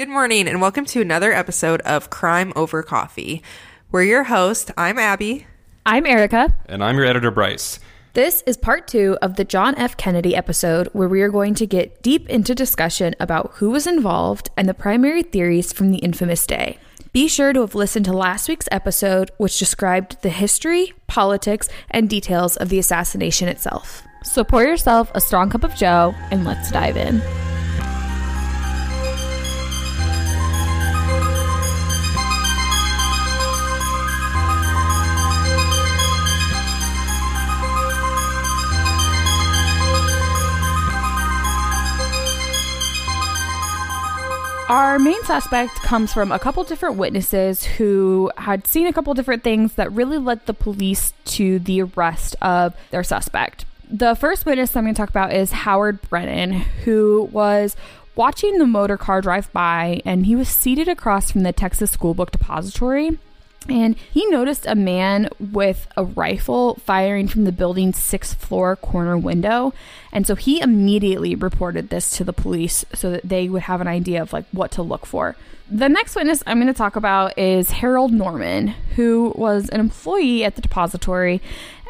Good morning, and welcome to another episode of Crime Over Coffee. We're your host. I'm Abby. I'm Erica. And I'm your editor, Bryce. This is part two of the John F. Kennedy episode, where we are going to get deep into discussion about who was involved and the primary theories from the infamous day. Be sure to have listened to last week's episode, which described the history, politics, and details of the assassination itself. So pour yourself a strong cup of Joe and let's dive in. Our main suspect comes from a couple different witnesses who had seen a couple different things that really led the police to the arrest of their suspect. The first witness I'm going to talk about is Howard Brennan, who was watching the motor car drive by and he was seated across from the Texas School Book Depository and he noticed a man with a rifle firing from the building's sixth floor corner window. And so he immediately reported this to the police so that they would have an idea of like what to look for. The next witness I'm going to talk about is Harold Norman, who was an employee at the depository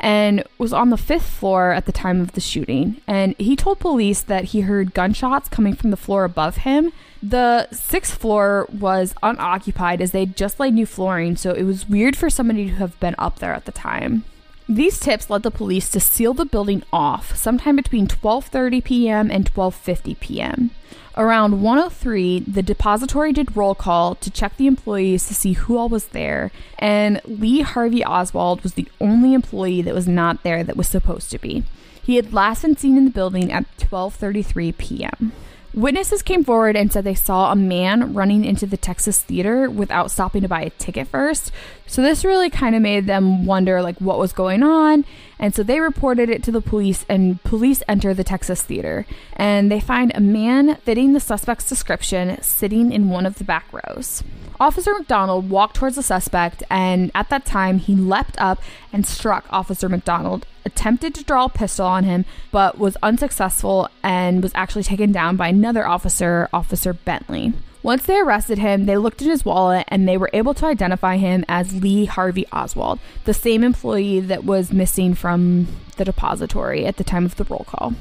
and was on the fifth floor at the time of the shooting. And he told police that he heard gunshots coming from the floor above him. The sixth floor was unoccupied as they just laid new flooring, so it was weird for somebody to have been up there at the time. These tips led the police to seal the building off sometime between 12:30 p.m. and 12:50 p.m. Around 103, the depository did roll call to check the employees to see who all was there, and Lee Harvey Oswald was the only employee that was not there that was supposed to be. He had last been seen in the building at 12:33 p.m. Witnesses came forward and said they saw a man running into the Texas Theater without stopping to buy a ticket first. So this really kind of made them wonder like what was going on, and so they reported it to the police and police enter the Texas Theater and they find a man fitting the suspect's description sitting in one of the back rows. Officer McDonald walked towards the suspect, and at that time, he leapt up and struck Officer McDonald, attempted to draw a pistol on him, but was unsuccessful and was actually taken down by another officer, Officer Bentley. Once they arrested him, they looked in his wallet and they were able to identify him as Lee Harvey Oswald, the same employee that was missing from the depository at the time of the roll call.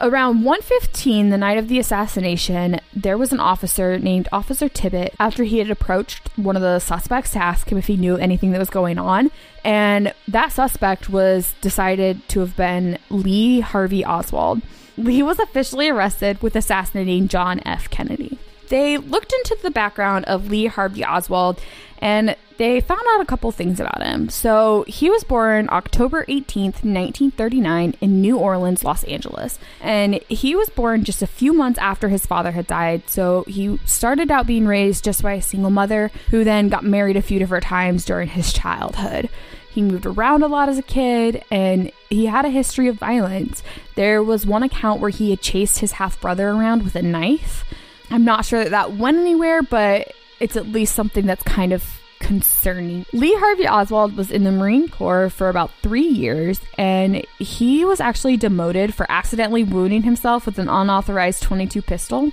Around 1:15 the night of the assassination, there was an officer named Officer Tippit after he had approached one of the suspects to ask him if he knew anything that was going on, and that suspect was decided to have been Lee Harvey Oswald. He was officially arrested with assassinating John F. Kennedy. They looked into the background of Lee Harvey Oswald and they found out a couple things about him. So, he was born October 18th, 1939, in New Orleans, Los Angeles. And he was born just a few months after his father had died. So, he started out being raised just by a single mother who then got married a few different times during his childhood. He moved around a lot as a kid and he had a history of violence. There was one account where he had chased his half brother around with a knife. I'm not sure that that went anywhere, but it's at least something that's kind of concerning. Lee Harvey Oswald was in the Marine Corps for about three years, and he was actually demoted for accidentally wounding himself with an unauthorized 22 pistol.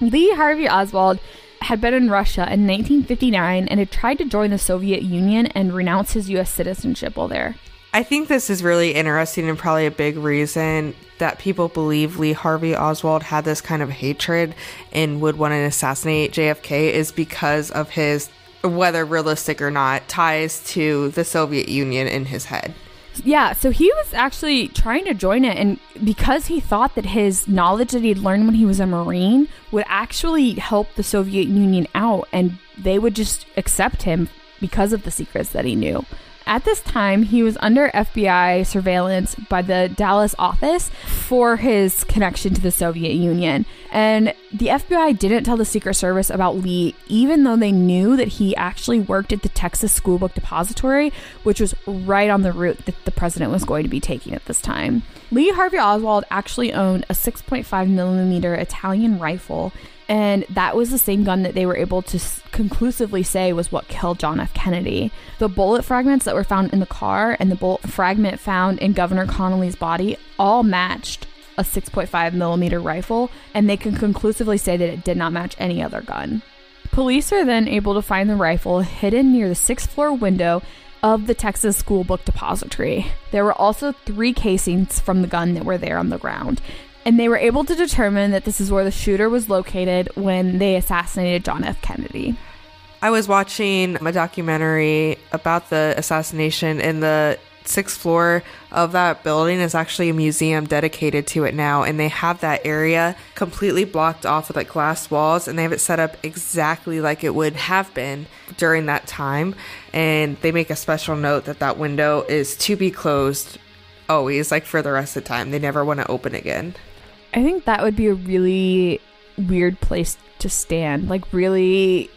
Lee Harvey Oswald had been in Russia in 1959 and had tried to join the Soviet Union and renounce his U.S. citizenship while there. I think this is really interesting and probably a big reason that people believe Lee Harvey Oswald had this kind of hatred and would want to assassinate JFK is because of his, whether realistic or not, ties to the Soviet Union in his head. Yeah, so he was actually trying to join it, and because he thought that his knowledge that he'd learned when he was a Marine would actually help the Soviet Union out, and they would just accept him because of the secrets that he knew. At this time, he was under FBI surveillance by the Dallas office for his connection to the Soviet Union. And the FBI didn't tell the Secret Service about Lee, even though they knew that he actually worked at the Texas School Book Depository, which was right on the route that the president was going to be taking at this time. Lee Harvey Oswald actually owned a 6.5 millimeter Italian rifle and that was the same gun that they were able to conclusively say was what killed John F. Kennedy. The bullet fragments that were found in the car and the bullet fragment found in Governor Connally's body all matched a 6.5 millimeter rifle, and they can conclusively say that it did not match any other gun. Police are then able to find the rifle hidden near the sixth floor window of the Texas School Book Depository. There were also three casings from the gun that were there on the ground, and they were able to determine that this is where the shooter was located when they assassinated John F. Kennedy. I was watching a documentary about the assassination, and the sixth floor of that building is actually a museum dedicated to it now. And they have that area completely blocked off with like glass walls, and they have it set up exactly like it would have been during that time. And they make a special note that that window is to be closed always, like for the rest of the time. They never want to open again. I think that would be a really weird place to stand. Like, really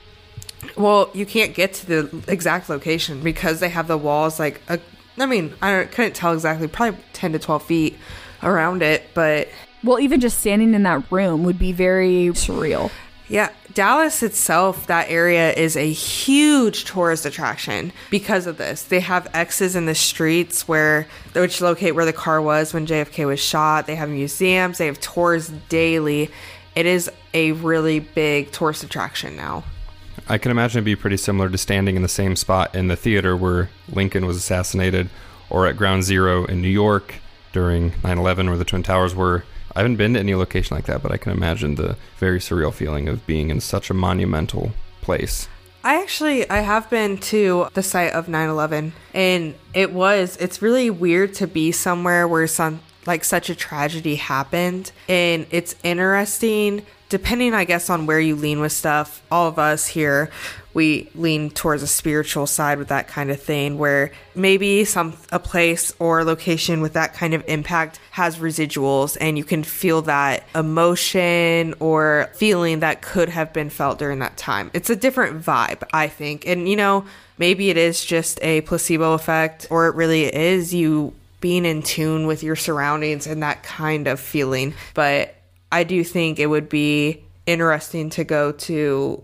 well, you can't get to the exact location because they have the walls like a, I mean, I couldn't tell exactly, probably 10 to 12 feet around it, but. Well, even just standing in that room would be very surreal. Yeah, Dallas itself, that area is a huge tourist attraction because of this. They have X's in the streets where which locate where the car was when JFK was shot. They have museums, they have tours daily. It is a really big tourist attraction now. I can imagine it'd be pretty similar to standing in the same spot in the theater where Lincoln was assassinated, or at Ground Zero in New York during 9 11, where the Twin Towers were. I haven't been to any location like that, but I can imagine the very surreal feeling of being in such a monumental place. I actually I have been to the site of 9/11 and it was it's really weird to be somewhere where some like such a tragedy happened and it's interesting depending, I guess, on where you lean with stuff, all of us here, we lean towards a spiritual side with that kind of thing, where maybe some a place or location with that kind of impact has residuals, and you can feel that emotion or feeling that could have been felt during that time. It's a different vibe, I think, and you know, maybe it is just a placebo effect, or it really is you being in tune with your surroundings and that kind of feeling, but I do think it would be interesting to go to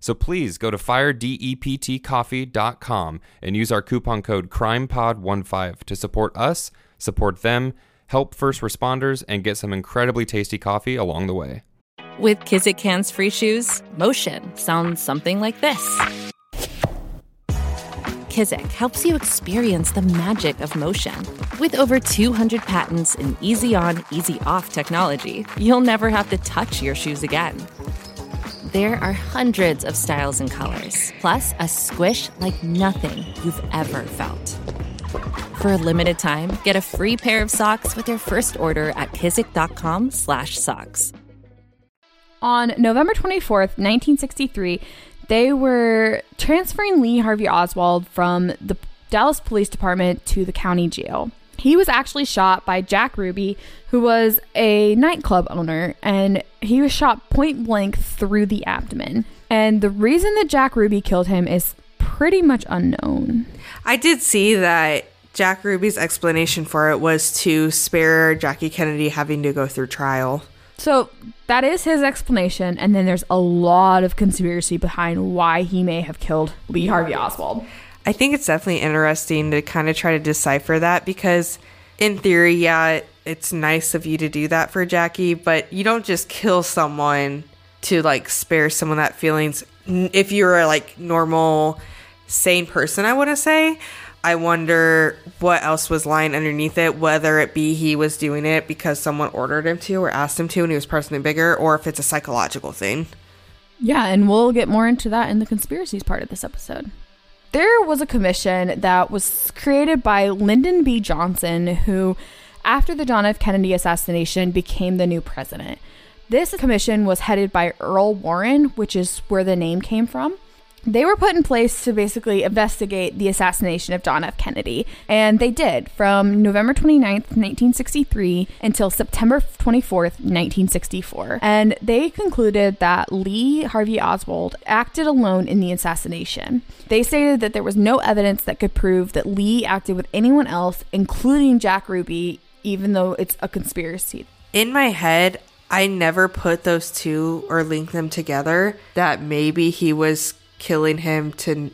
So please go to firedeptcoffee.com and use our coupon code CrimePod15 to support us, support them, help first responders, and get some incredibly tasty coffee along the way. With Kizik Hands Free Shoes, motion sounds something like this. Kizik helps you experience the magic of motion. With over 200 patents and easy on, easy off technology, you'll never have to touch your shoes again. There are hundreds of styles and colors, plus a squish like nothing you've ever felt. For a limited time, get a free pair of socks with your first order at kizik.com/socks. On November 24th, 1963, they were transferring Lee Harvey Oswald from the Dallas Police Department to the county jail. He was actually shot by Jack Ruby, who was a nightclub owner, and he was shot point blank through the abdomen. And the reason that Jack Ruby killed him is pretty much unknown. I did see that Jack Ruby's explanation for it was to spare Jackie Kennedy having to go through trial. So that is his explanation, and then there's a lot of conspiracy behind why he may have killed Lee Harvey Oswald. I think it's definitely interesting to kind of try to decipher that because, in theory, yeah, it's nice of you to do that for Jackie, but you don't just kill someone to like spare someone that feelings. If you're a like normal, sane person, I want to say. I wonder what else was lying underneath it, whether it be he was doing it because someone ordered him to or asked him to and he was personally bigger, or if it's a psychological thing. Yeah, and we'll get more into that in the conspiracies part of this episode. There was a commission that was created by Lyndon B. Johnson, who, after the John F. Kennedy assassination, became the new president. This commission was headed by Earl Warren, which is where the name came from. They were put in place to basically investigate the assassination of John F. Kennedy, and they did from November 29th, 1963 until September 24th, 1964. And they concluded that Lee Harvey Oswald acted alone in the assassination. They stated that there was no evidence that could prove that Lee acted with anyone else, including Jack Ruby, even though it's a conspiracy. In my head, I never put those two or link them together that maybe he was killing him to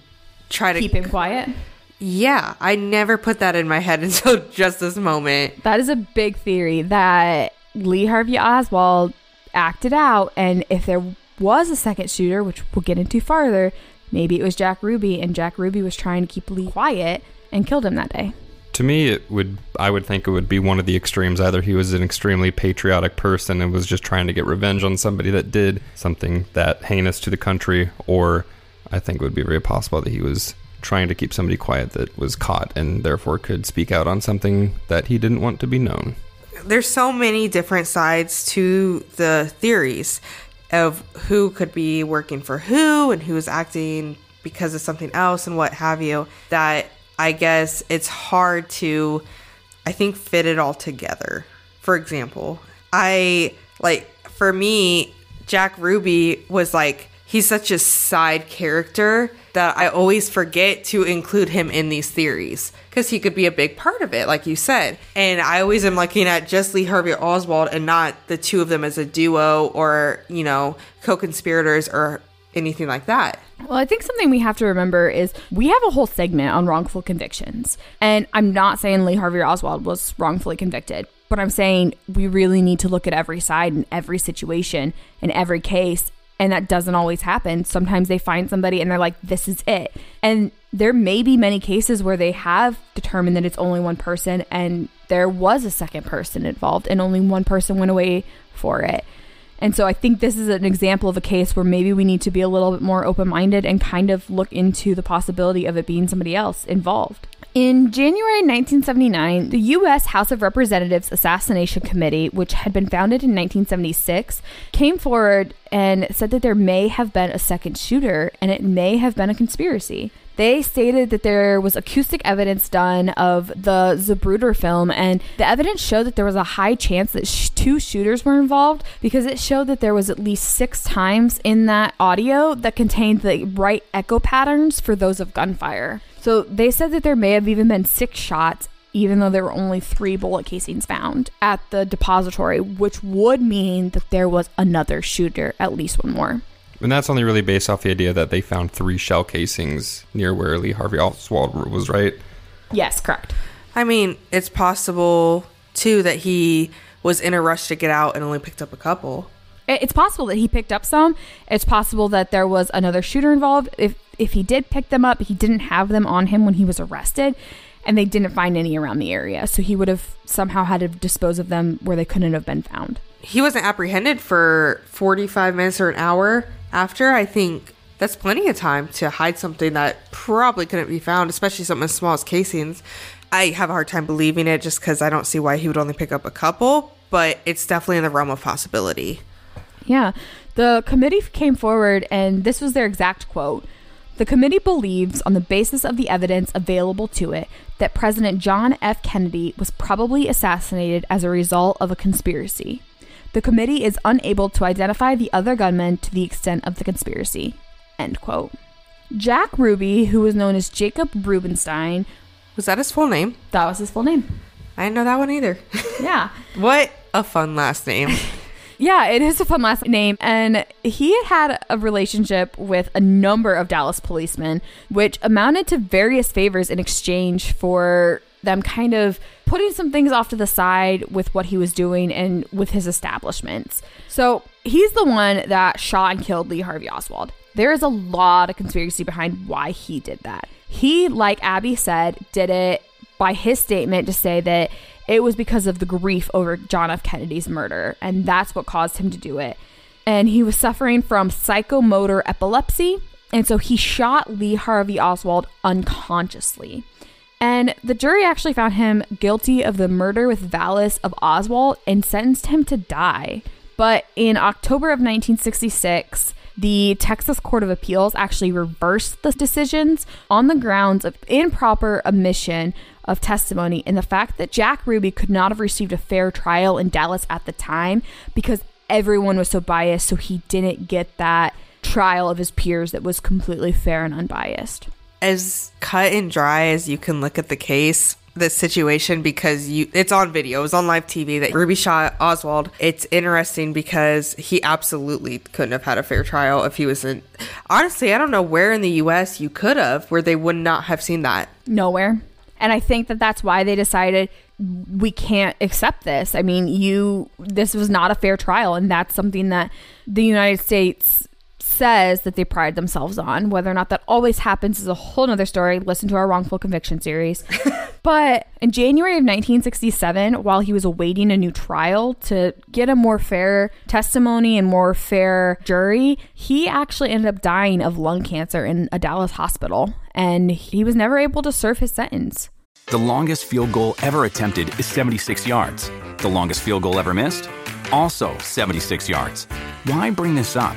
try to Keep him quiet. Yeah, I never put that in my head until just this moment. That is a big theory that Lee Harvey Oswald acted out, and if there was a second shooter, which we'll get into farther, maybe it was Jack Ruby, and Jack Ruby was trying to keep Lee quiet and killed him that day. To me, it would I would think it would be one of the extremes. Either he was an extremely patriotic person and was just trying to get revenge on somebody that did something that heinous to the country, or I think it would be very possible that he was trying to keep somebody quiet that was caught and therefore could speak out on something that he didn't want to be known. There's so many different sides to the theories of who could be working for who and who is acting because of something else and what have you that I guess it's hard to I think fit it all together. For example, I like for me Jack Ruby was like he's such a side character that I always forget to include him in these theories because he could be a big part of it, like you said. And I always am looking at just Lee Harvey Oswald and not the two of them as a duo or, you know, co conspirators or anything like that. Well, I think something we have to remember is we have a whole segment on wrongful convictions. And I'm not saying Lee Harvey Oswald was wrongfully convicted, but I'm saying we really need to look at every side and every situation and every case and that doesn't always happen. Sometimes they find somebody and they're like, this is it. And there may be many cases where they have determined that it's only one person and there was a second person involved and only one person went away for it. And so I think this is an example of a case where maybe we need to be a little bit more open minded and kind of look into the possibility of it being somebody else involved. In January 1979, the U.S. House of Representatives Assassination Committee, which had been founded in 1976, came forward and said that there may have been a second shooter and it may have been a conspiracy. They stated that there was acoustic evidence done of the Zapruder film, and the evidence showed that there was a high chance that sh- two shooters were involved because it showed that there was at least six times in that audio that contained the right echo patterns for those of gunfire. So they said that there may have even been six shots, even though there were only three bullet casings found at the depository, which would mean that there was another shooter, at least one more. And that's only really based off the idea that they found three shell casings near where Lee Harvey Oswald was, right? Yes, correct. I mean, it's possible too that he was in a rush to get out and only picked up a couple. It's possible that he picked up some. It's possible that there was another shooter involved. If if he did pick them up, he didn't have them on him when he was arrested, and they didn't find any around the area. So he would have somehow had to dispose of them where they couldn't have been found. He wasn't apprehended for 45 minutes or an hour after. I think that's plenty of time to hide something that probably couldn't be found, especially something as small as casings. I have a hard time believing it just because I don't see why he would only pick up a couple, but it's definitely in the realm of possibility. Yeah. The committee came forward, and this was their exact quote. The committee believes, on the basis of the evidence available to it, that President John F. Kennedy was probably assassinated as a result of a conspiracy. The committee is unable to identify the other gunmen to the extent of the conspiracy. End quote. Jack Ruby, who was known as Jacob Rubenstein, Was that his full name? that was his full name. I didn't know that one either. Yeah. what a fun last name. Yeah, it is a fun last name. And he had had a relationship with a number of Dallas policemen, which amounted to various favors in exchange for them kind of putting some things off to the side with what he was doing and with his establishments. So he's the one that shot and killed Lee Harvey Oswald. There is a lot of conspiracy behind why he did that. He, like Abby said, did it by his statement to say that it was because of the grief over John F. Kennedy's murder, and that's what caused him to do it. And he was suffering from psychomotor epilepsy, and so he shot Lee Harvey Oswald unconsciously. And the jury actually found him guilty of the murder with malice of Oswald and sentenced him to die. But in October of 1966, the Texas Court of Appeals actually reversed the decisions on the grounds of improper omission of testimony and the fact that Jack Ruby could not have received a fair trial in Dallas at the time because everyone was so biased, so he didn't get that trial of his peers that was completely fair and unbiased. As cut and dry as you can look at the case, the situation because you it's on video, it was on live TV that Ruby shot Oswald. It's interesting because he absolutely couldn't have had a fair trial if he wasn't honestly, I don't know where in the US you could have where they would not have seen that. Nowhere. And I think that that's why they decided we can't accept this. I mean, you this was not a fair trial and that's something that the United States says that they pride themselves on. Whether or not that always happens is a whole nother story. Listen to our wrongful conviction series. but in January of 1967, while he was awaiting a new trial to get a more fair testimony and more fair jury, he actually ended up dying of lung cancer in a Dallas hospital. And he was never able to serve his sentence. The longest field goal ever attempted is 76 yards. The longest field goal ever missed? Also 76 yards. Why bring this up?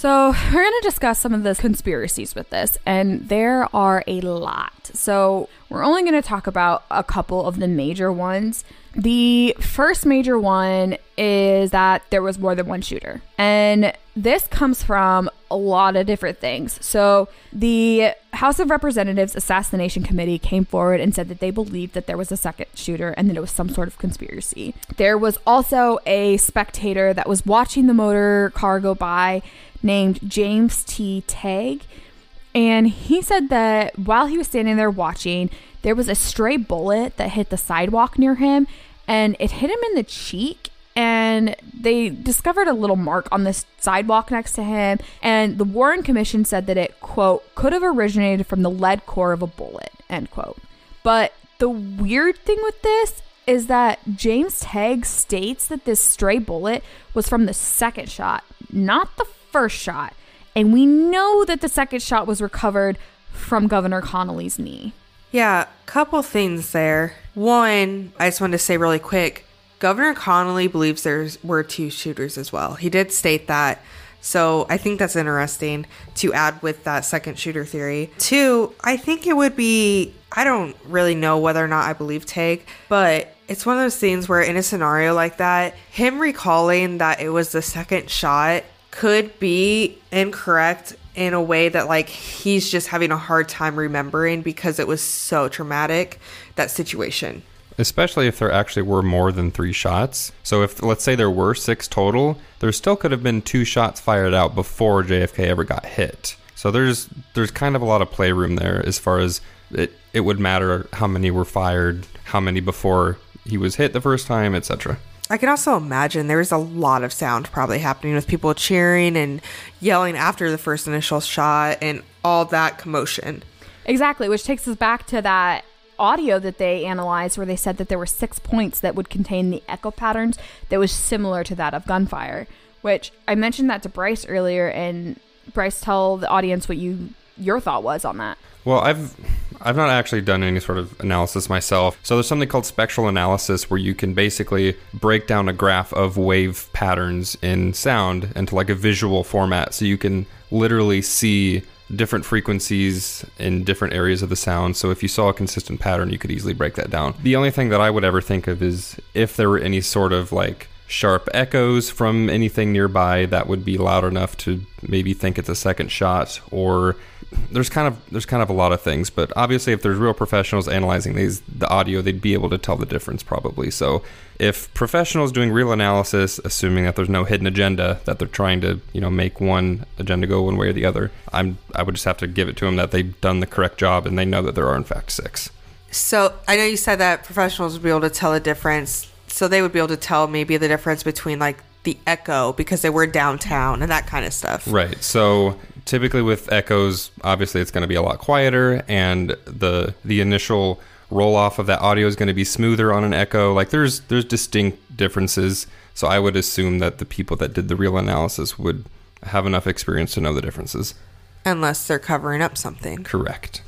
So, we're going to discuss some of the conspiracies with this, and there are a lot. So, we're only going to talk about a couple of the major ones. The first major one is that there was more than one shooter. And this comes from a lot of different things. So, the House of Representatives Assassination Committee came forward and said that they believed that there was a second shooter and that it was some sort of conspiracy. There was also a spectator that was watching the motor car go by named James T. Tague. And he said that while he was standing there watching, there was a stray bullet that hit the sidewalk near him and it hit him in the cheek. And they discovered a little mark on the sidewalk next to him. And the Warren Commission said that it, quote, could have originated from the lead core of a bullet, end quote. But the weird thing with this is that James Tague states that this stray bullet was from the second shot, not the first shot. And we know that the second shot was recovered from Governor Connally's knee. Yeah, couple things there. One, I just wanted to say really quick Governor Connally believes there were two shooters as well. He did state that. So I think that's interesting to add with that second shooter theory. Two, I think it would be, I don't really know whether or not I believe Tague, but it's one of those things where in a scenario like that, him recalling that it was the second shot could be incorrect in a way that like he's just having a hard time remembering because it was so traumatic that situation especially if there actually were more than three shots. So if let's say there were six total, there still could have been two shots fired out before JFK ever got hit. So there's there's kind of a lot of playroom there as far as it it would matter how many were fired, how many before he was hit the first time, etc. I can also imagine there was a lot of sound probably happening with people cheering and yelling after the first initial shot and all that commotion. Exactly, which takes us back to that audio that they analyzed where they said that there were six points that would contain the echo patterns that was similar to that of gunfire, which I mentioned that to Bryce earlier and Bryce tell the audience what you your thought was on that. Well, I've I've not actually done any sort of analysis myself. So there's something called spectral analysis where you can basically break down a graph of wave patterns in sound into like a visual format so you can literally see different frequencies in different areas of the sound. So if you saw a consistent pattern, you could easily break that down. The only thing that I would ever think of is if there were any sort of like sharp echoes from anything nearby that would be loud enough to maybe think it's a second shot or there's kind of there's kind of a lot of things but obviously if there's real professionals analyzing these the audio they'd be able to tell the difference probably so if professionals doing real analysis assuming that there's no hidden agenda that they're trying to you know make one agenda go one way or the other i'm i would just have to give it to them that they've done the correct job and they know that there are in fact six so i know you said that professionals would be able to tell the difference so they would be able to tell maybe the difference between like the echo because they were downtown and that kind of stuff. Right. So typically with echoes, obviously it's going to be a lot quieter, and the the initial roll off of that audio is going to be smoother on an echo. Like there's there's distinct differences. So I would assume that the people that did the real analysis would have enough experience to know the differences. Unless they're covering up something. Correct.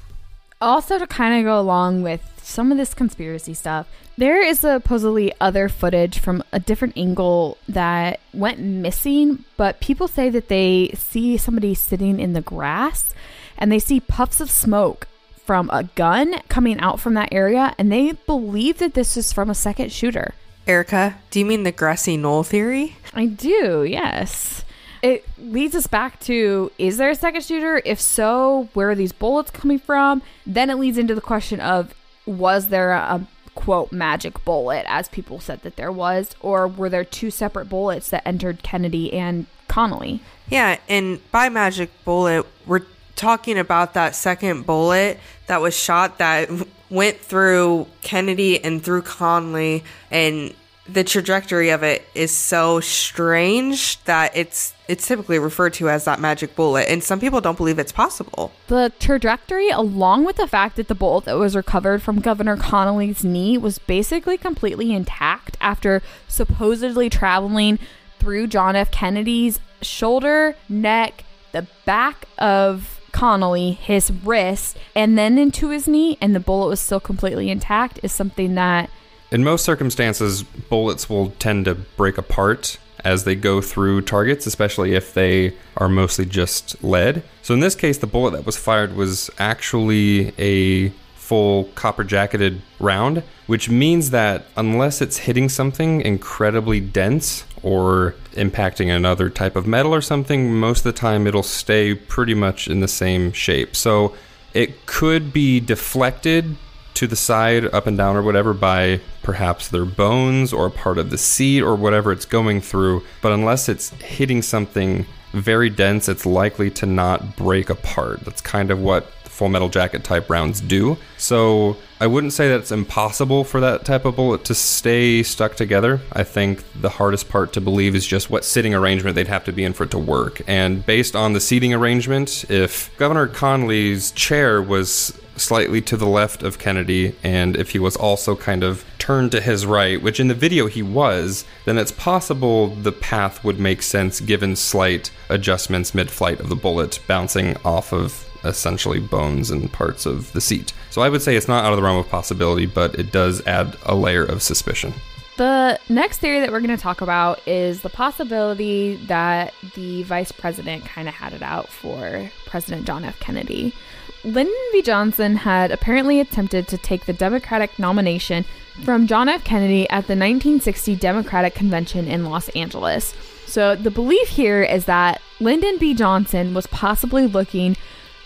Also, to kind of go along with some of this conspiracy stuff, there is supposedly other footage from a different angle that went missing, but people say that they see somebody sitting in the grass and they see puffs of smoke from a gun coming out from that area, and they believe that this is from a second shooter. Erica, do you mean the grassy knoll theory? I do, yes. It leads us back to is there a second shooter? If so, where are these bullets coming from? Then it leads into the question of was there a, quote magic bullet, as people said that there was, or were there two separate bullets that entered Kennedy and Connally? Yeah, and by magic bullet, we're talking about that second bullet that was shot that went through Kennedy and through Connally and the trajectory of it is so strange that it's it's typically referred to as that magic bullet and some people don't believe it's possible. The trajectory along with the fact that the bullet that was recovered from Governor Connally's knee was basically completely intact after supposedly traveling through John F Kennedy's shoulder, neck, the back of Connally, his wrist, and then into his knee, and the bullet was still completely intact, is something that. In most circumstances, bullets will tend to break apart as they go through targets, especially if they are mostly just lead. So in this case, the bullet that was fired was actually a full copper jacketed round, which means that unless it's hitting something incredibly dense or impacting another type of metal or something, most of the time it'll stay pretty much in the same shape. So it could be deflected to the side, up and down, or whatever by perhaps their bones or part of the seat or whatever it's going through. But unless it's hitting something very dense, it's likely to not break apart. That's kind of what full metal jacket type rounds do. So I wouldn't say that it's impossible for that type of bullet to stay stuck together. I think the hardest part to believe is just what sitting arrangement they'd have to be in for it to work. And based on the seating arrangement, if Governor Connally's chair was slightly to the left of Kennedy, and if he was also kind of turned to his right, which in the video he was, then it's possible the path would make sense given slight adjustments mid flight of the bullet bouncing off of essentially bones and parts of the seat. So I would say it's not out of the realm of possibility, but it does add a layer of suspicion. The next theory that we're going to talk about is the possibility that the vice president kind of had it out for President John F. Kennedy. Lyndon B. Johnson had apparently attempted to take the Democratic nomination from John F. Kennedy at the 1960 Democratic Convention in Los Angeles. So the belief here is that Lyndon B. Johnson was possibly looking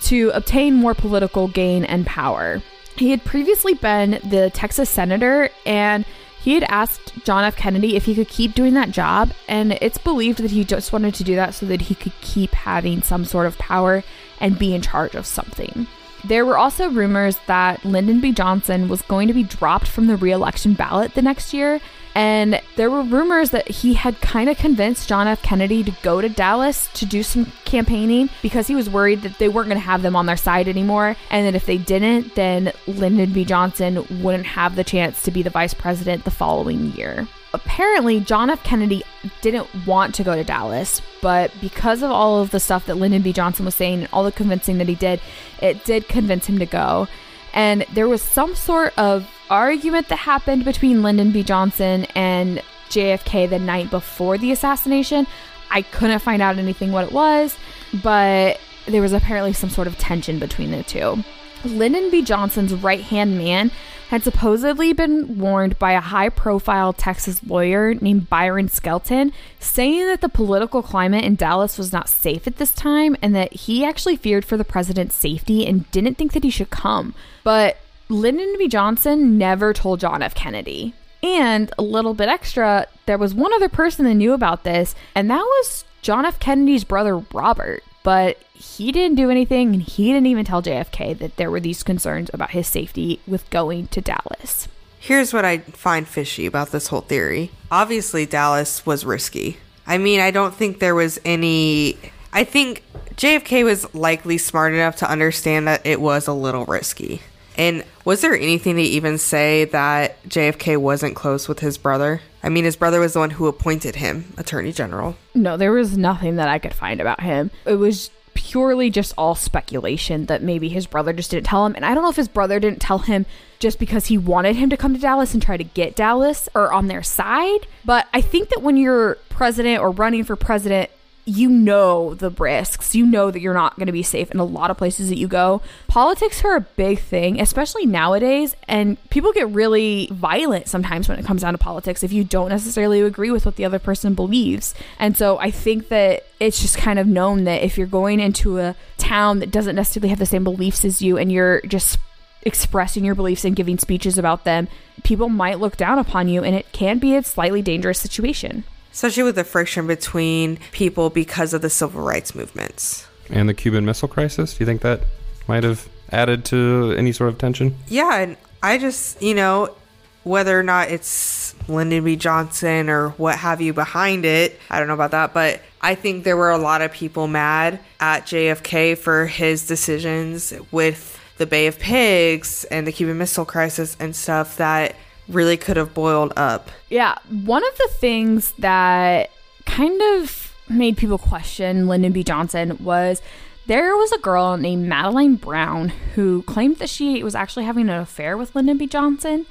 to obtain more political gain and power. He had previously been the Texas senator and he had asked John F. Kennedy if he could keep doing that job, and it's believed that he just wanted to do that so that he could keep having some sort of power and be in charge of something. There were also rumors that Lyndon B. Johnson was going to be dropped from the re-election ballot the next year, and there were rumors that he had kind of convinced John F. Kennedy to go to Dallas to do some campaigning because he was worried that they weren't going to have them on their side anymore, and that if they didn't, then Lyndon B. Johnson wouldn't have the chance to be the vice president the following year apparently John F. Kennedy didn't want to go to Dallas, but because of all of the stuff that Lyndon B. Johnson was saying and all the convincing that he did, it did convince him to go. And there was some sort of argument that happened between Lyndon B. Johnson and JFK the night before the assassination. I couldn't find out anything what it was, but there was apparently some sort of tension between the two. Lyndon B. Johnson's right hand man had supposedly been warned by a high profile Texas lawyer named Byron Skelton, saying that the political climate in Dallas was not safe at this time and that he actually feared for the president's safety and didn't think that he should come. But Lyndon B. Johnson never told John F. Kennedy. And a little bit extra, there was one other person that knew about this, and that was John F. Kennedy's brother, Robert but he didn't do anything and he didn't even tell JFK that there were these concerns about his safety with going to Dallas. Here's what I find fishy about this whole theory. Obviously, Dallas was risky. I mean, I don't think there was any. I think JFK was likely smart enough to understand that it was a little risky. And was there anything to even say that JFK wasn't close with his brother? I mean, his brother was the one who appointed him attorney general. No, there was nothing that I could find about him. It was purely just all speculation that maybe his brother just didn't tell him. And I don't know if his brother didn't tell him just because he wanted him to come to Dallas and try to get Dallas or on their side. But I think that when you're president or running for president, you know the risks. You know that you're not going to be safe in a lot of places that you go. Politics are a big thing, especially nowadays, and people get really violent sometimes when it comes down to politics if you don't necessarily agree with what the other person believes. And so I think that it's just kind of known that if you're going into a town that doesn't necessarily have the same beliefs as you and you're just expressing your beliefs and giving speeches about them, people might look down upon you and it can be a slightly dangerous situation especially with the friction between people because of the civil rights movements. And the Cuban Missile Crisis? Do you think that might have added to any sort of tension? Yeah, and I just, you know, whether or not it's Lyndon B. Johnson or what have you behind it, I don't know about that, but I think there were a lot of people mad at JFK for his decisions with the Bay of Pigs and the Cuban Missile Crisis and stuff that really could have boiled up. Yeah. One of the things that kind of made people question Lyndon B. Johnson was there was a girl named Madeleine Brown who claimed that she was actually having an affair with Lyndon B. Johnson.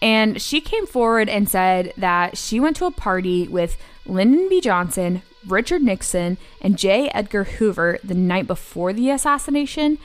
And she came forward and said that she went to a party with Lyndon B. Johnson, Richard Nixon, and J. Edgar Hoover the night before the assassination.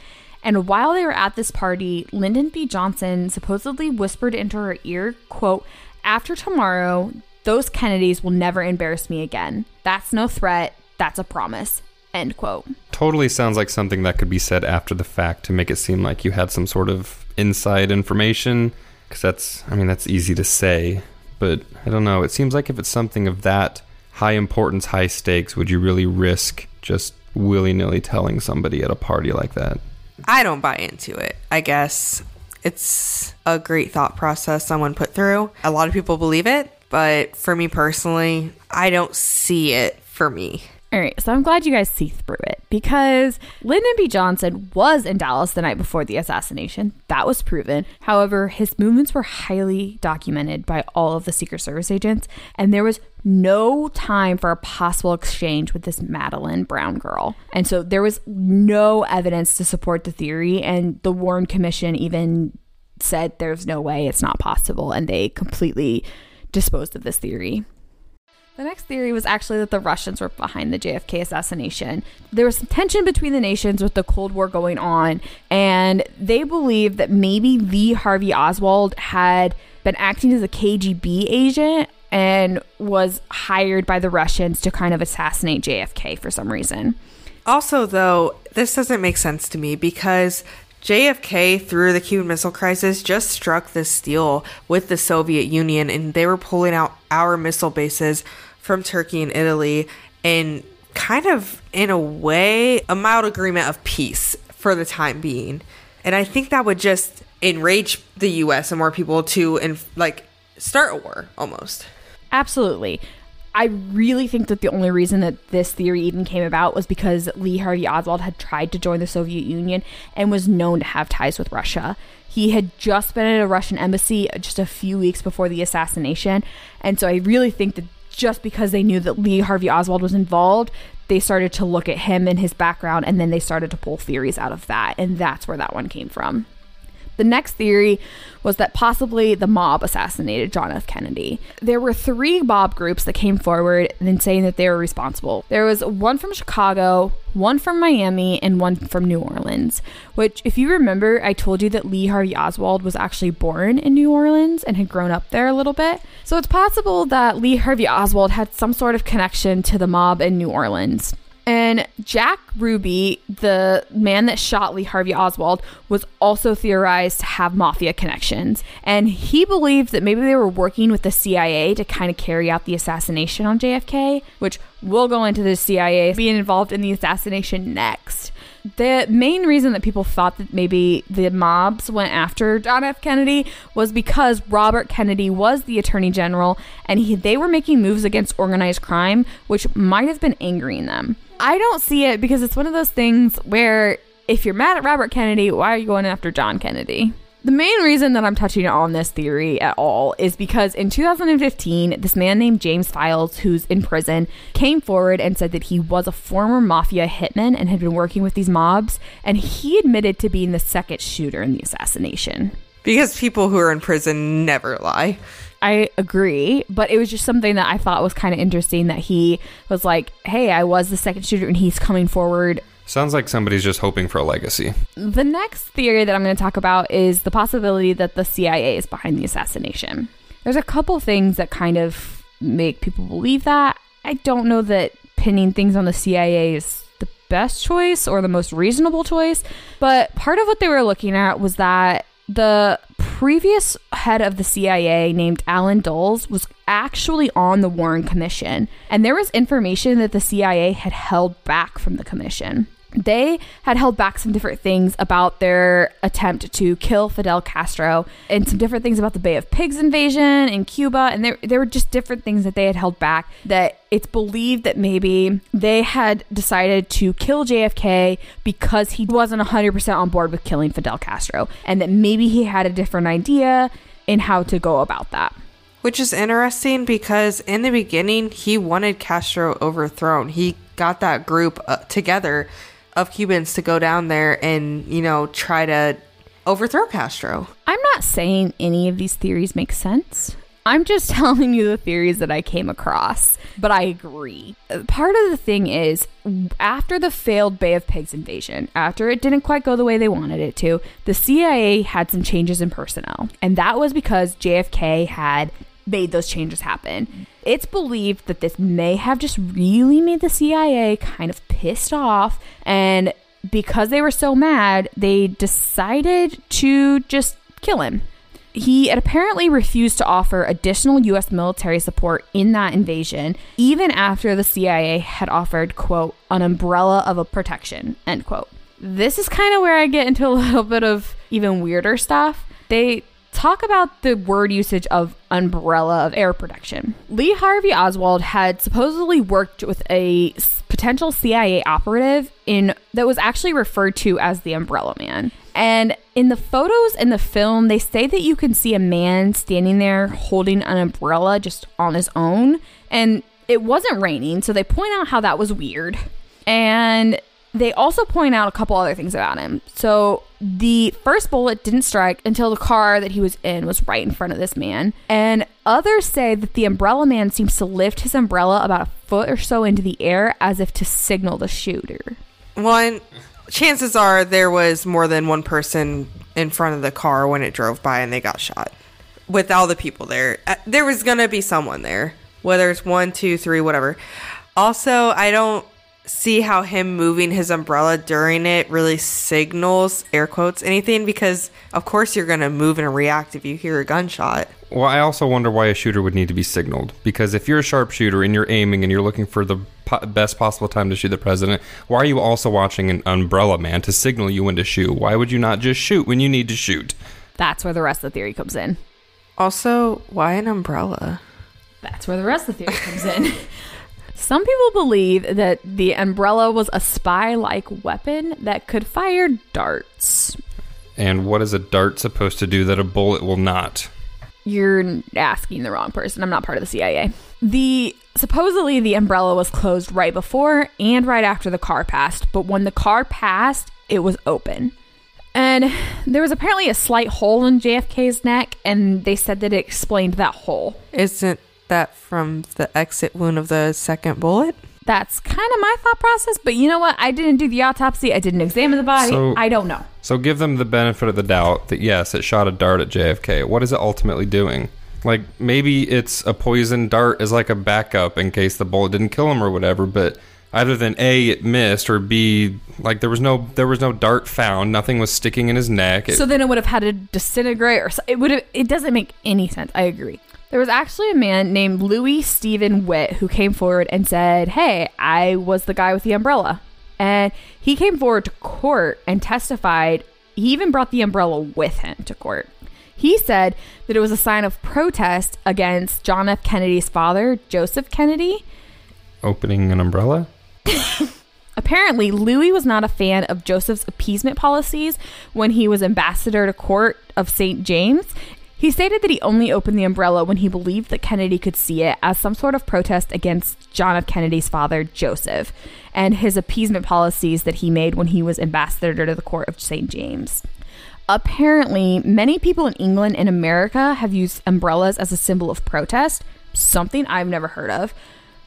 And while they were at this party, Lyndon B. Johnson supposedly whispered into her ear, quote, after tomorrow, those Kennedys will never embarrass me again. That's no threat. That's a promise. End quote. Totally sounds like something that could be said after the fact to make it seem like you had some sort of inside information. Because that's, I mean, that's easy to say. But I don't know. It seems like if it's something of that high importance, high stakes, would you really risk just willy nilly telling somebody at a party like that? I don't buy into it. I guess it's a great thought process someone put through. A lot of people believe it, but for me personally, I don't see it for me. All right, so I'm glad you guys see through it because Lyndon B. Johnson was in Dallas the night before the assassination. That was proven. However, his movements were highly documented by all of the Secret Service agents, and there was no time for a possible exchange with this Madeleine Brown girl. And so there was no evidence to support the theory, and the Warren Commission even said there's no way it's not possible, and they completely disposed of this theory. The next theory was actually that the Russians were behind the JFK assassination. There was some tension between the nations with the Cold War going on, and they believed that maybe Lee Harvey Oswald had been acting as a KGB agent and was hired by the Russians to kind of assassinate JFK for some reason. Also, though, this doesn't make sense to me because JFK, through the Cuban Missile Crisis, just struck this deal with the Soviet Union, and they were pulling out our missile bases from Turkey and Italy and kind of, in a way, a mild agreement of peace for the time being. And I think that would just enrage the US and more people to, and like, start a war almost. Absolutely. I really think that the only reason that this theory even came about was because Lee Harvey Oswald had tried to join the Soviet Union and was known to have ties with Russia. He had just been at a Russian embassy just a few weeks before the assassination. And so I really think that just because they knew that Lee Harvey Oswald was involved, they started to look at him and his background, and then they started to pull theories out of that. And that's where that one came from. The next theory was that possibly the mob assassinated John F. Kennedy. There were three mob groups that came forward and saying that they were responsible. There was one from Chicago, one from Miami, and one from New Orleans. Which, if you remember, I told you that Lee Harvey Oswald was actually born in New Orleans and had grown up there a little bit. So it's possible that Lee Harvey Oswald had some sort of connection to the mob in New Orleans. And Jack Ruby, the man that shot Lee Harvey Oswald, was also theorized to have mafia connections. And he believed that maybe they were working with the CIA to kind of carry out the assassination on JFK, which we'll go into the CIA being involved in the assassination next. The main reason that people thought that maybe the mobs went after John F. Kennedy was because Robert Kennedy was the attorney general and he, they were making moves against organized crime, which might have been angering them. I don't see it because it's one of those things where if you're mad at Robert Kennedy, why are you going after John Kennedy? The main reason that I'm touching on this theory at all is because in 2015, this man named James Files, who's in prison, came forward and said that he was a former mafia hitman and had been working with these mobs, and he admitted to being the second shooter in the assassination. Because people who are in prison never lie. I agree, but it was just something that I thought was kind of interesting that he was like, hey, I was the second shooter, and he's coming forward Sounds like somebody's just hoping for a legacy. The next theory that I'm going to talk about is the possibility that the CIA is behind the assassination. There's a couple things that kind of make people believe that. I don't know that pinning things on the CIA is the best choice or the most reasonable choice, but part of what they were looking at was that the previous head of the CIA, named Allen Dulles, was actually on the Warren Commission, and there was information that the CIA had held back from the commission they had held back some different things about their attempt to kill Fidel Castro and some different things about the Bay of Pigs invasion in Cuba. And there, there were just different things that they had held back that it's believed that maybe they had decided to kill JFK because he wasn't 100% on board with killing Fidel Castro. And that maybe he had a different idea in how to go about that. Which is interesting because in the beginning, he wanted Castro overthrown. He got that group uh, together of Cubans to go down there and, you know, try to overthrow Castro. I'm not saying any of these theories make sense. I'm just telling you the theories that I came across, but I agree. Uh, part of the thing is, after the failed Bay of Pigs invasion, after it didn't quite go the way they wanted it to, the CIA had some changes in personnel. And that was because JFK had made those changes happen. It's believed that this may have just really made the CIA kind of pissed off, and because they were so mad, they decided to just kill him. He had apparently refused to offer additional U.S. military support in that invasion, even after the CIA had offered, quote, an umbrella of a protection, end quote. This is kind of where I get into a little bit of even weirder stuff. They talk about the word usage of umbrella of air protection. Lee Harvey Oswald had supposedly worked with a potential CIA operative in that was actually referred to as the Umbrella Man. And in the photos in the film, they say that you can see a man standing there holding an umbrella just on his own. And it wasn't raining, so they point out how that was weird. And they also point out a couple other things about him. So the first bullet didn't strike until the car that he was in was right in front of this man. And others say that the umbrella man seems to lift his umbrella about a foot or so into the air as if to signal the shooter. One, chances are there was more than one person in front of the car when it drove by and they got shot. With all the people there, uh, there was going to be someone there, whether it's one, two, three, whatever. Also, I don't see how him moving his umbrella during it really signals air quotes anything? Because of course you're going to move and react if you hear a gunshot. Well i also wonder why a shooter would need to be signaled. Because if you're a sharpshooter and you're aiming and you're looking for the po- best possible time to shoot the president why are you also watching an umbrella man to signal you when to shoot? Why would you not just shoot when you need to shoot? That's where the rest of the theory comes in. Also why an umbrella? That's where the rest of the theory comes in Some people believe that the umbrella was a spy like weapon that could fire darts. And what is a dart supposed to do that a bullet will not? You're asking the wrong person. I'm not part of the CIA. The supposedly the umbrella was closed right before and right after the car passed, but when the car passed, it was open. And there was apparently a slight hole in JFK's neck, and they said that it explained that hole. Isn't that from the exit wound of the second bullet? That's kind of my thought process, but you know what? I didn't do the autopsy. I didn't examine the body. So, I don't know. So give them the benefit of the doubt that yes, it shot a dart at JFK. What is it ultimately doing? Like maybe it's a poison dart as like a backup in case the bullet didn't kill him or whatever, but either than A it missed or B like there was no there was no dart found, nothing was sticking in his neck. It, so then it would have had to disintegrate or it would have it doesn't make any sense. I agree. There was actually a man named Louis Stephen Witt who came forward and said, Hey, I was the guy with the umbrella. And he came forward to court and testified. He even brought the umbrella with him to court. He said that it was a sign of protest against John F. Kennedy's father, Joseph Kennedy. Opening an umbrella? Apparently, Louis was not a fan of Joseph's appeasement policies when he was ambassador to court of St. James. He stated that he only opened the umbrella when he believed that Kennedy could see it as some sort of protest against John F. Kennedy's father, Joseph, and his appeasement policies that he made when he was ambassador to the court of St. James. Apparently, many people in England and America have used umbrellas as a symbol of protest, something I've never heard of.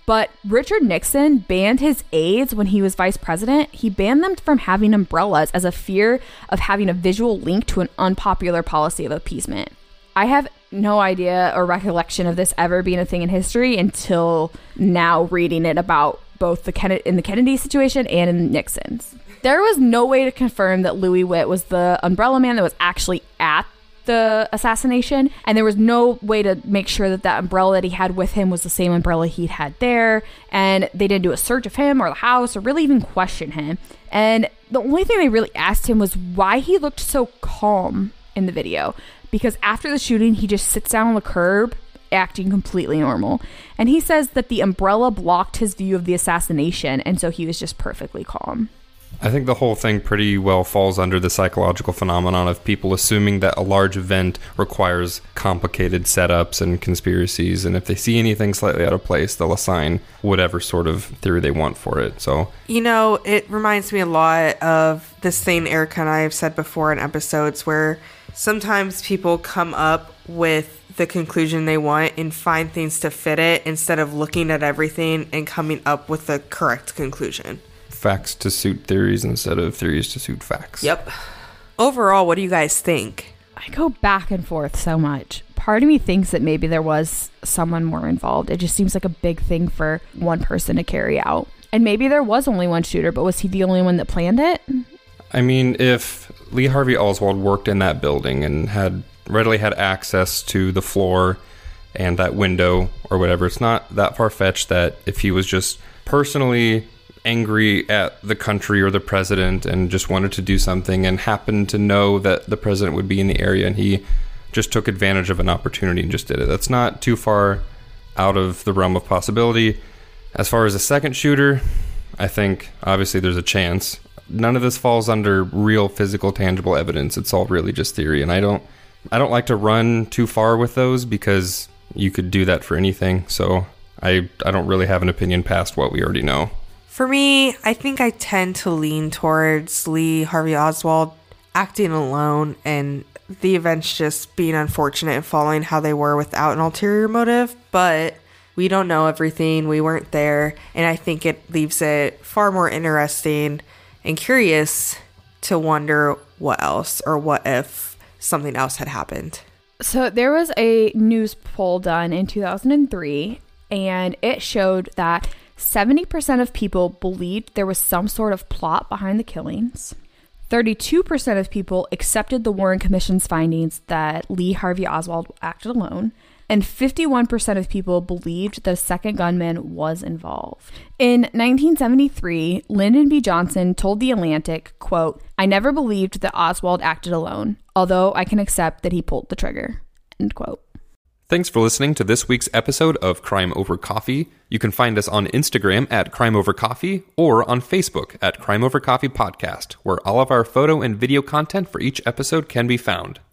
But Richard Nixon banned his aides when he was vice president. He banned them from having umbrellas as a fear of having a visual link to an unpopular policy of appeasement. I have no idea or recollection of this ever being a thing in history until now reading it about both the Kennedy in the Kennedy situation and in Nixon's. There was no way to confirm that Louis Witt was the umbrella man that was actually at the assassination, and there was no way to make sure that that umbrella that he had with him was the same umbrella he'd had there. And they didn't do a search of him or the house or really even question him. And the only thing they really asked him was why he looked so calm in the video. Because after the shooting, he just sits down on the curb acting completely normal. And he says that the umbrella blocked his view of the assassination, and so he was just perfectly calm. I think the whole thing pretty well falls under the psychological phenomenon of people assuming that a large event requires complicated setups and conspiracies, and if they see anything slightly out of place, they'll assign whatever sort of theory they want for it. So, You know, it reminds me a lot of this thing Erica and I have said before in episodes where sometimes people come up with the conclusion they want and find things to fit it instead of looking at everything and coming up with the correct conclusion. facts to suit theories instead of theories to suit facts. Yep. Overall, what do you guys think? I go back and forth so much. Part of me thinks that maybe there was someone more involved. It just seems like a big thing for one person to carry out. And maybe there was only one shooter, but was he the only one that planned it? I mean, if Lee Harvey Oswald worked in that building and had readily had access to the floor and that window or whatever, it's not that far fetched that if he was just personally angry at the country or the president and just wanted to do something and happened to know that the president would be in the area and he just took advantage of an opportunity and just did it. That's not too far out of the realm of possibility. As far as a second shooter, I think obviously there's a chance. None of this falls under real physical tangible evidence. It's all really just theory and I don't I don't like to run too far with those because you could do that for anything. So I I don't really have an opinion past what we already know. For me, I think I tend to lean towards Lee Harvey Oswald acting alone and the events just being unfortunate and following how they were without an ulterior motive. But we don't know everything. We weren't there. And I think it leaves it far more interesting and curious to wonder what else or what if something else had happened. So there was a news poll done in 2003, and it showed that 70% of people believed there was some sort of plot behind the killings. 32% of people accepted the Warren Commission's findings that Lee Harvey Oswald acted alone, and 51% of people believed a second gunman was involved. In 1973, Lyndon B. Johnson told The Atlantic, quote, I never believed that Oswald acted alone, although I can accept that he pulled the trigger, end quote. Thanks for listening to this week's episode of Crime Over Coffee. You can find us on Instagram at Crime Over Coffee or on Facebook at Crime Over Coffee Podcast, where all of our photo and video content for each episode can be found.